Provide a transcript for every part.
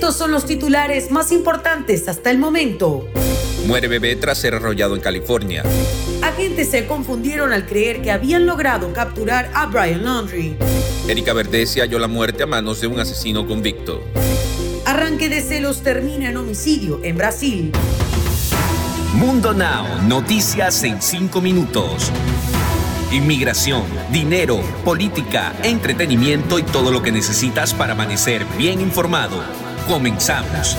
Estos son los titulares más importantes hasta el momento. Muere bebé tras ser arrollado en California. Agentes se confundieron al creer que habían logrado capturar a Brian Laundrie. Erika Verdesia halló la muerte a manos de un asesino convicto. Arranque de celos termina en homicidio en Brasil. Mundo Now, noticias en 5 minutos. Inmigración, dinero, política, entretenimiento y todo lo que necesitas para amanecer bien informado. Comenzamos.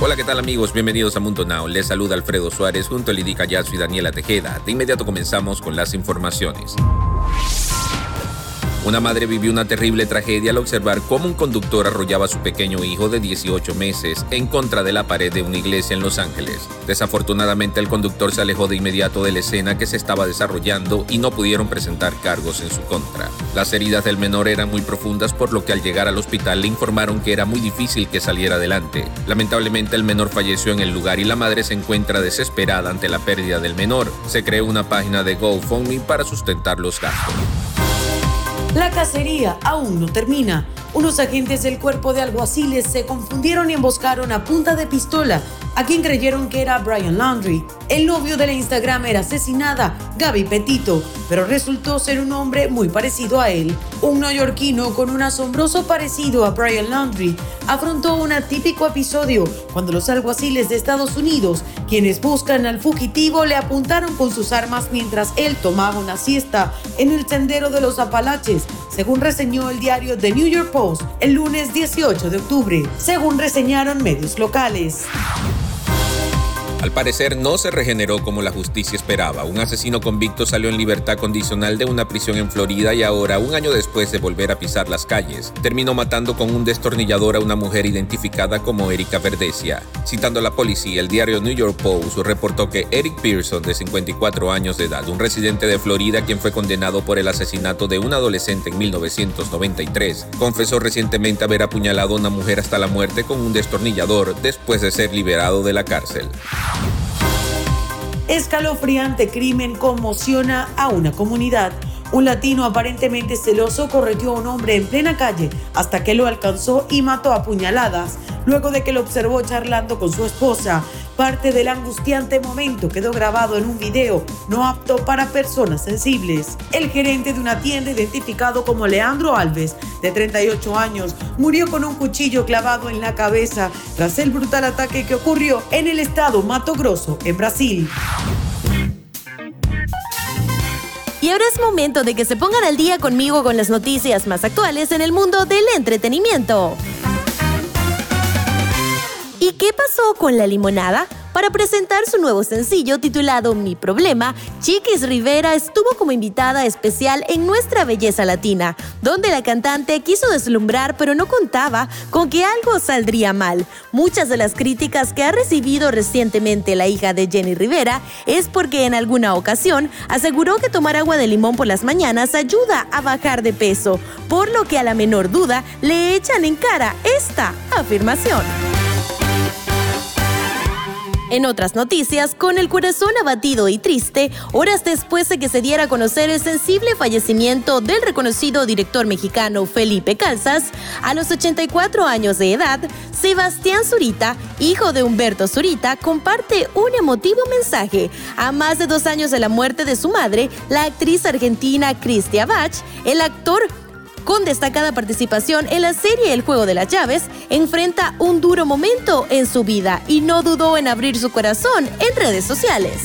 Hola, ¿qué tal amigos? Bienvenidos a Mundo Now. Les saluda Alfredo Suárez junto a Lidica Yasu y Daniela Tejeda. De inmediato comenzamos con las informaciones. Una madre vivió una terrible tragedia al observar cómo un conductor arrollaba a su pequeño hijo de 18 meses en contra de la pared de una iglesia en Los Ángeles. Desafortunadamente el conductor se alejó de inmediato de la escena que se estaba desarrollando y no pudieron presentar cargos en su contra. Las heridas del menor eran muy profundas por lo que al llegar al hospital le informaron que era muy difícil que saliera adelante. Lamentablemente el menor falleció en el lugar y la madre se encuentra desesperada ante la pérdida del menor. Se creó una página de GoFundMe para sustentar los gastos. La cacería aún no termina. Unos agentes del cuerpo de alguaciles se confundieron y emboscaron a punta de pistola a quien creyeron que era Brian Laundry. El novio de la Instagram era asesinada, Gaby Petito, pero resultó ser un hombre muy parecido a él. Un neoyorquino con un asombroso parecido a Brian Laundry afrontó un atípico episodio cuando los alguaciles de Estados Unidos, quienes buscan al fugitivo, le apuntaron con sus armas mientras él tomaba una siesta en el sendero de los Apalaches, según reseñó el diario The New York Post el lunes 18 de octubre, según reseñaron medios locales. Al parecer no se regeneró como la justicia esperaba. Un asesino convicto salió en libertad condicional de una prisión en Florida y ahora, un año después de volver a pisar las calles, terminó matando con un destornillador a una mujer identificada como Erika Verdesia. Citando la policía, el diario New York Post reportó que Eric Pearson, de 54 años de edad, un residente de Florida quien fue condenado por el asesinato de un adolescente en 1993, confesó recientemente haber apuñalado a una mujer hasta la muerte con un destornillador después de ser liberado de la cárcel. Escalofriante crimen conmociona a una comunidad. Un latino aparentemente celoso correteó a un hombre en plena calle hasta que lo alcanzó y mató a puñaladas, luego de que lo observó charlando con su esposa. Parte del angustiante momento quedó grabado en un video no apto para personas sensibles. El gerente de una tienda identificado como Leandro Alves, de 38 años, murió con un cuchillo clavado en la cabeza tras el brutal ataque que ocurrió en el estado Mato Grosso, en Brasil. Y ahora es momento de que se pongan al día conmigo con las noticias más actuales en el mundo del entretenimiento. ¿Y qué pasó con la limonada? Para presentar su nuevo sencillo titulado Mi Problema, Chiquis Rivera estuvo como invitada especial en Nuestra Belleza Latina, donde la cantante quiso deslumbrar pero no contaba con que algo saldría mal. Muchas de las críticas que ha recibido recientemente la hija de Jenny Rivera es porque en alguna ocasión aseguró que tomar agua de limón por las mañanas ayuda a bajar de peso, por lo que a la menor duda le echan en cara esta afirmación. En otras noticias, con el corazón abatido y triste, horas después de que se diera a conocer el sensible fallecimiento del reconocido director mexicano Felipe Calzas, a los 84 años de edad, Sebastián Zurita, hijo de Humberto Zurita, comparte un emotivo mensaje. A más de dos años de la muerte de su madre, la actriz argentina Cristia Bach, el actor con destacada participación en la serie El Juego de las Llaves, enfrenta un duro momento en su vida y no dudó en abrir su corazón en redes sociales.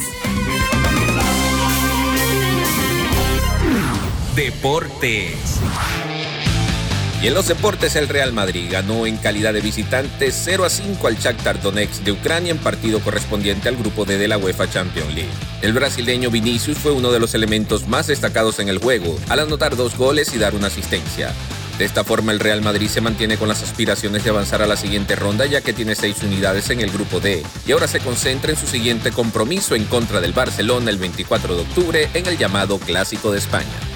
Deportes. Y en los deportes el Real Madrid ganó en calidad de visitante 0 a 5 al Shakhtar Donetsk de Ucrania en partido correspondiente al grupo D de la UEFA Champions League. El brasileño Vinicius fue uno de los elementos más destacados en el juego, al anotar dos goles y dar una asistencia. De esta forma el Real Madrid se mantiene con las aspiraciones de avanzar a la siguiente ronda ya que tiene seis unidades en el grupo D y ahora se concentra en su siguiente compromiso en contra del Barcelona el 24 de octubre en el llamado Clásico de España.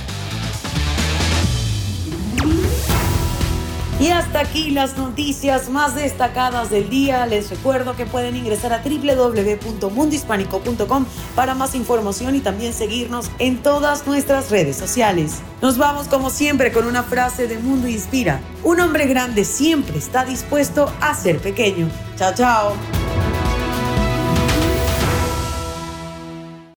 Y hasta aquí las noticias más destacadas del día. Les recuerdo que pueden ingresar a www.mundohispánico.com para más información y también seguirnos en todas nuestras redes sociales. Nos vamos como siempre con una frase de Mundo Inspira. Un hombre grande siempre está dispuesto a ser pequeño. Chao, chao.